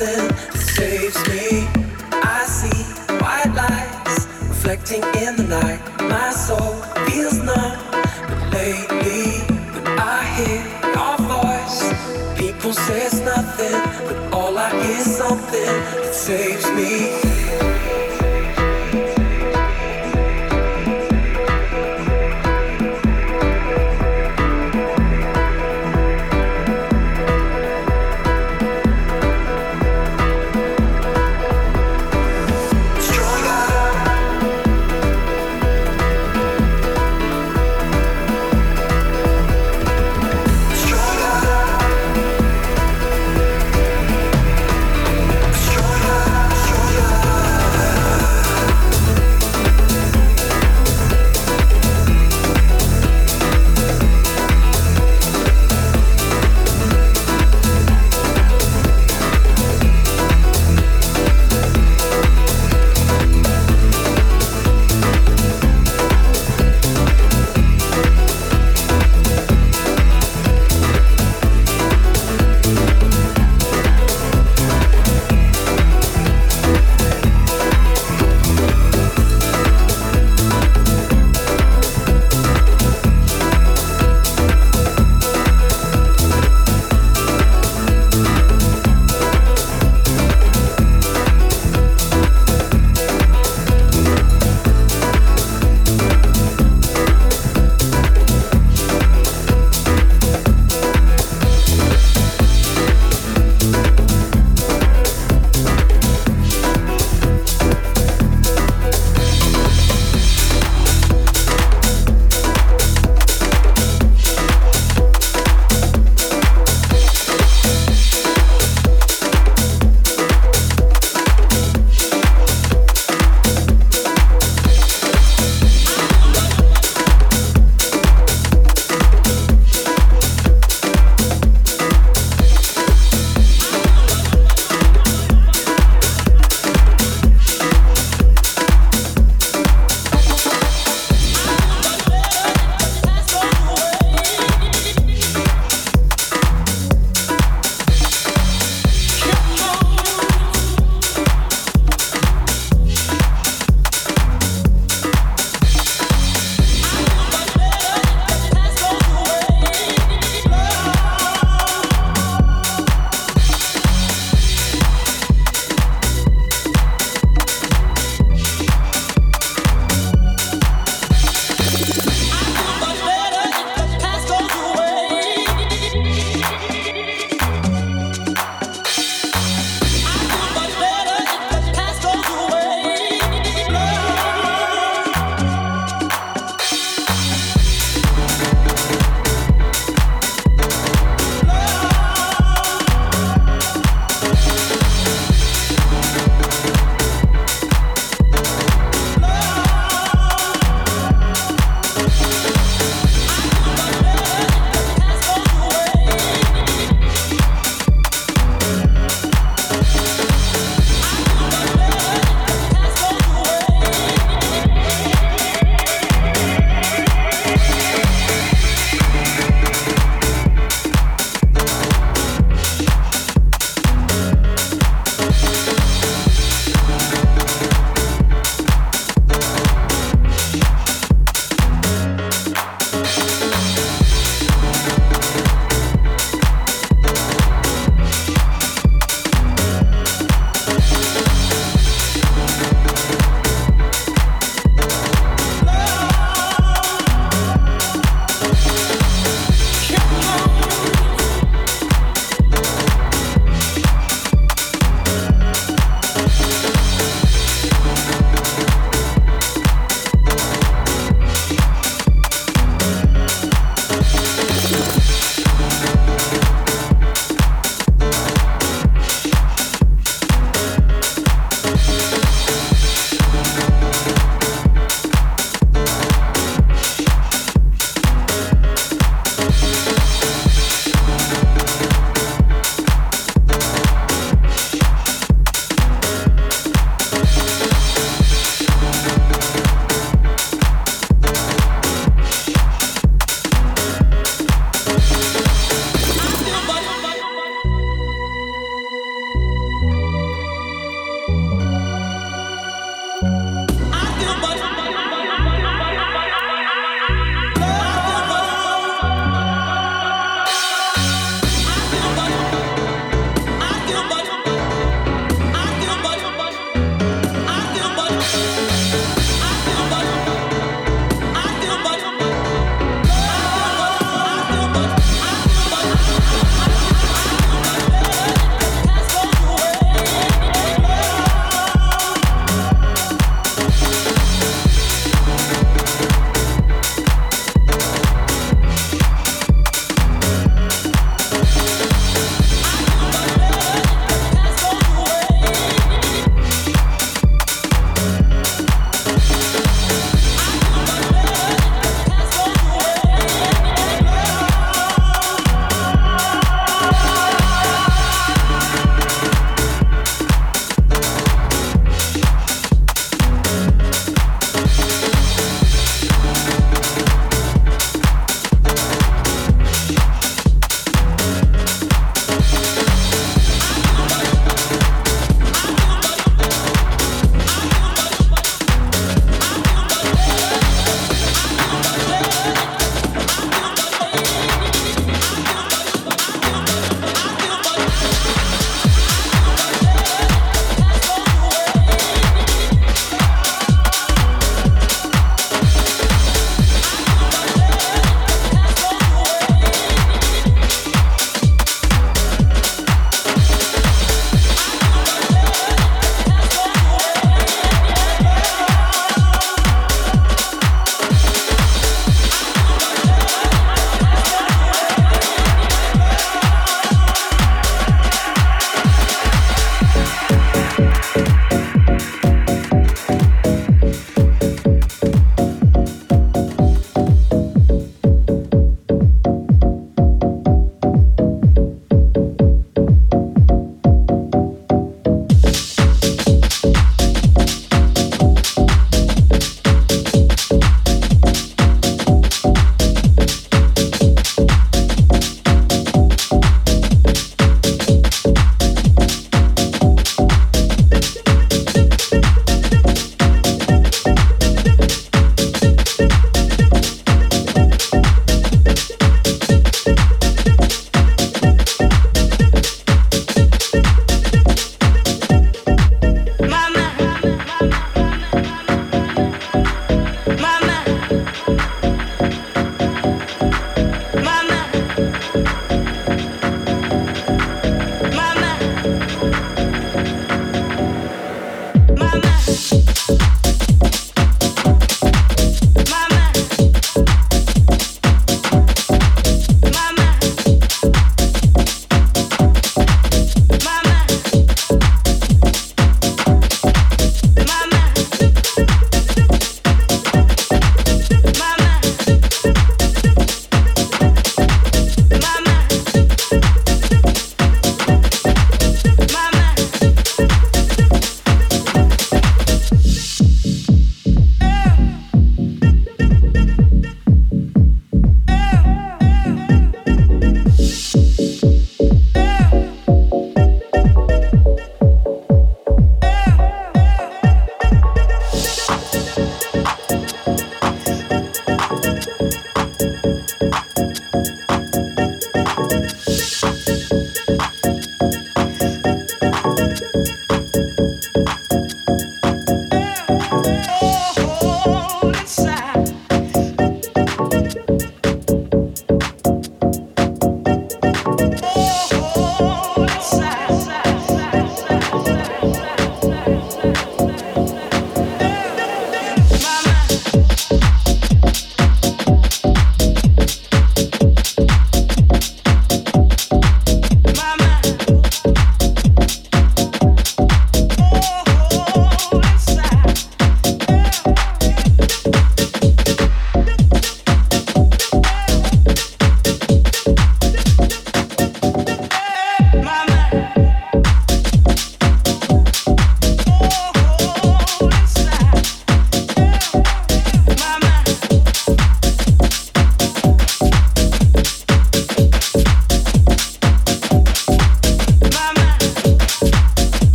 something that saves me. I see white lights reflecting in the night. My soul feels numb, but lately, when I hear your voice, people say it's nothing, but all I hear is something that saves me.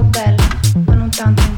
sono bella, ma non tanto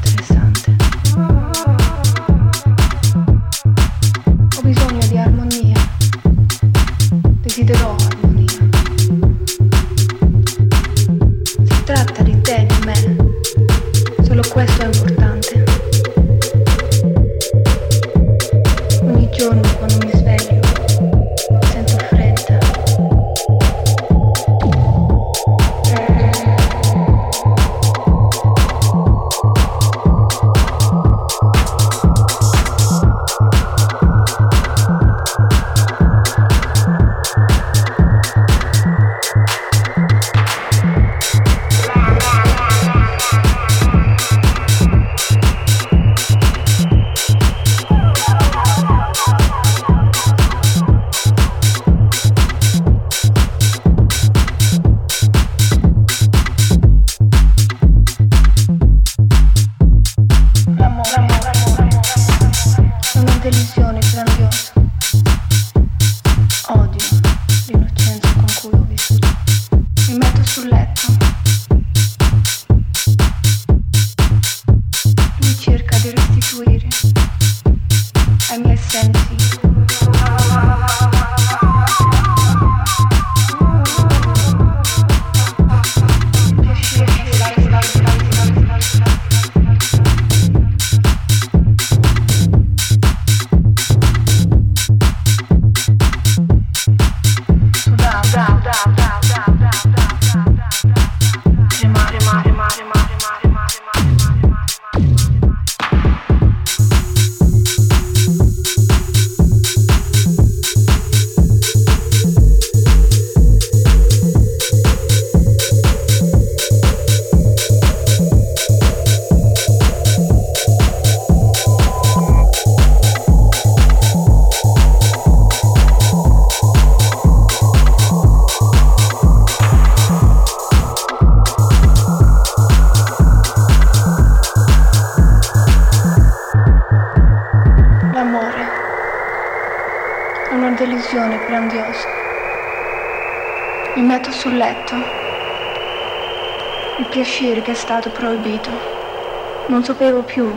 proibito. Non sapevo più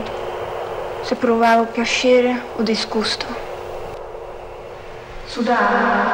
se provavo piacere o disgusto. Sudavo.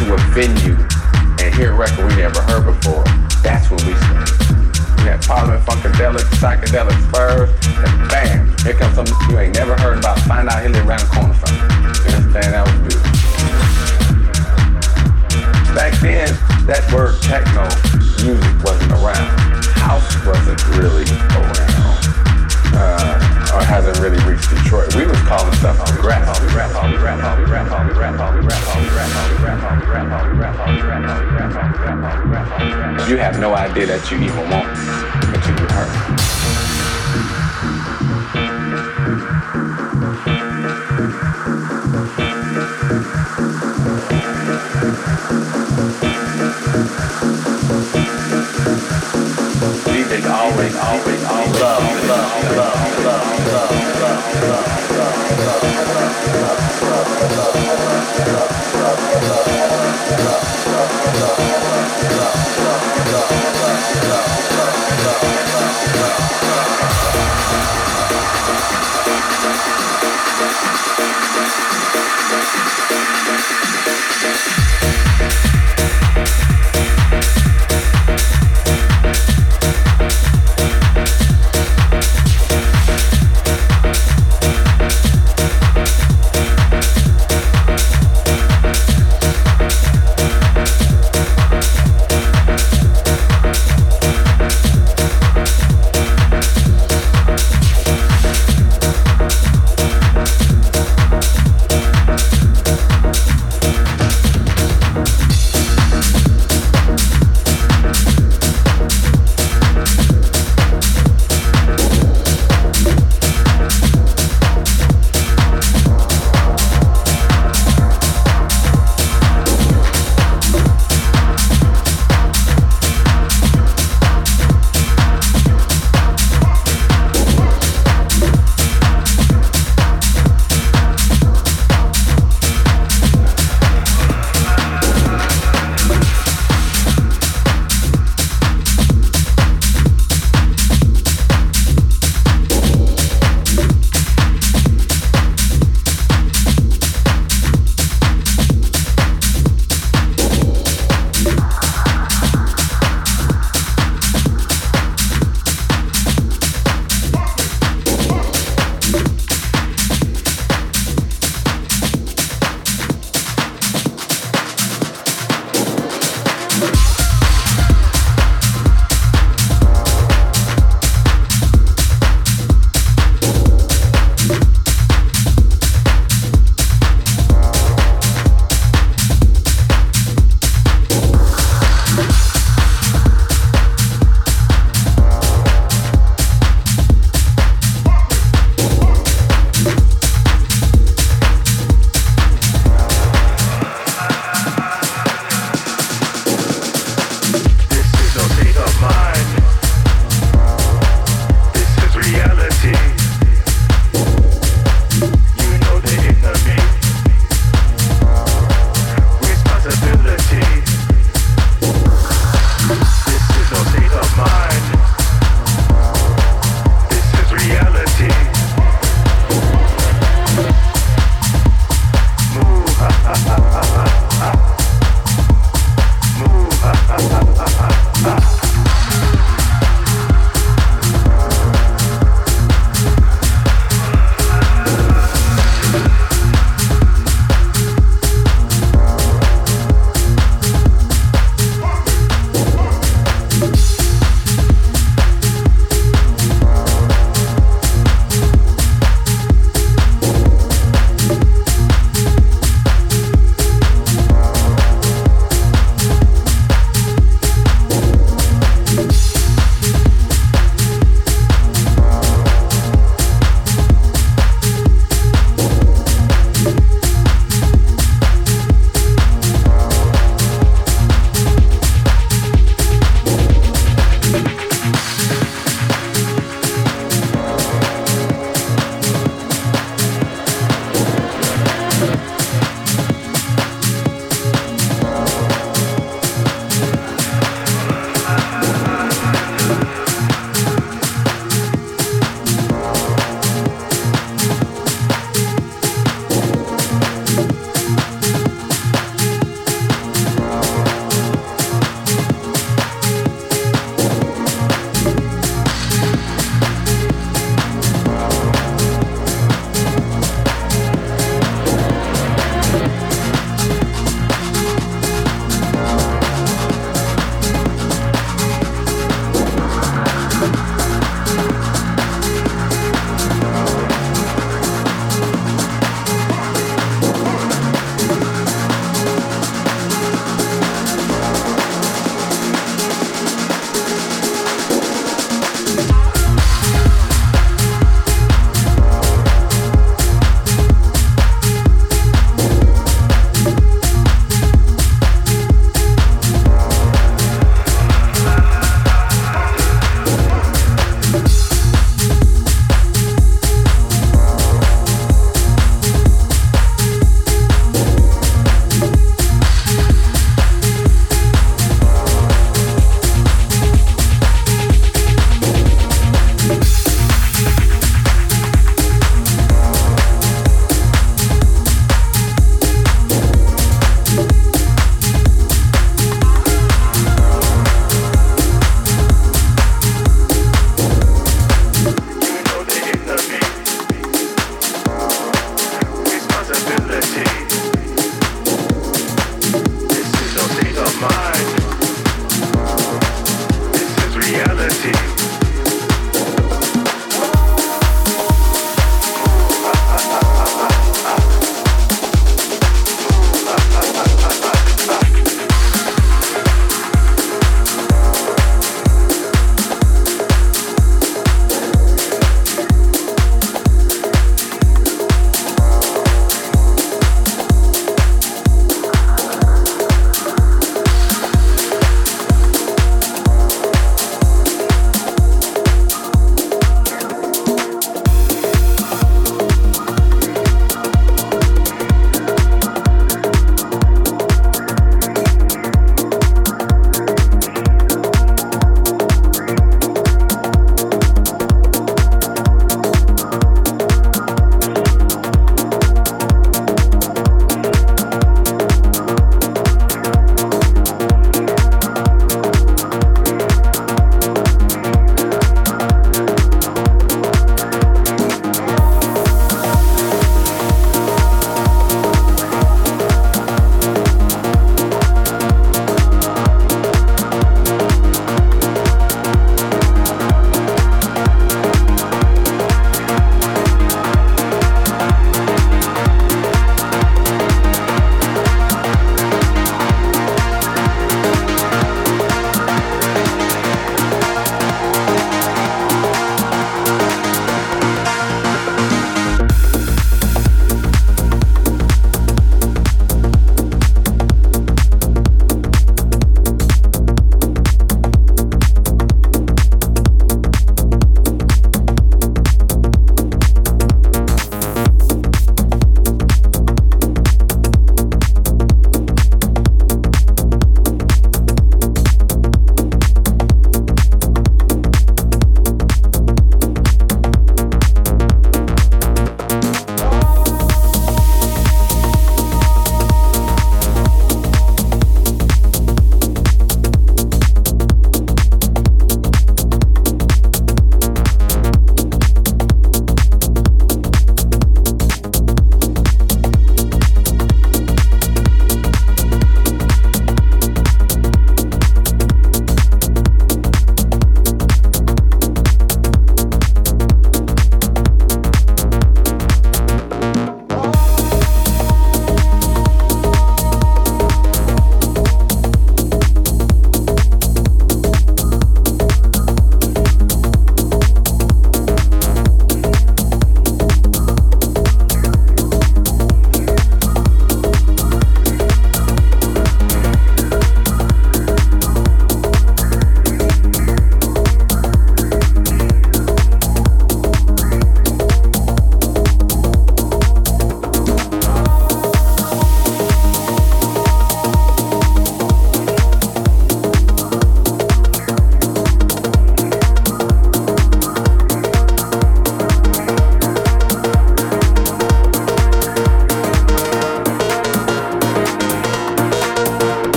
to a venue and hear a record we never heard before. That's what we sing. We had Parliament Funkadelic, Psychedelic Furs, and bam, here comes something you ain't never heard about. Find out here around the corner from you. You understand? That was beautiful. Back then, that word techno music wasn't around. House wasn't really around. Uh, or hasn't really reached Detroit. We was calling stuff on grandpa grandpa grandpa You have no idea that you even want but you heard. Thank you.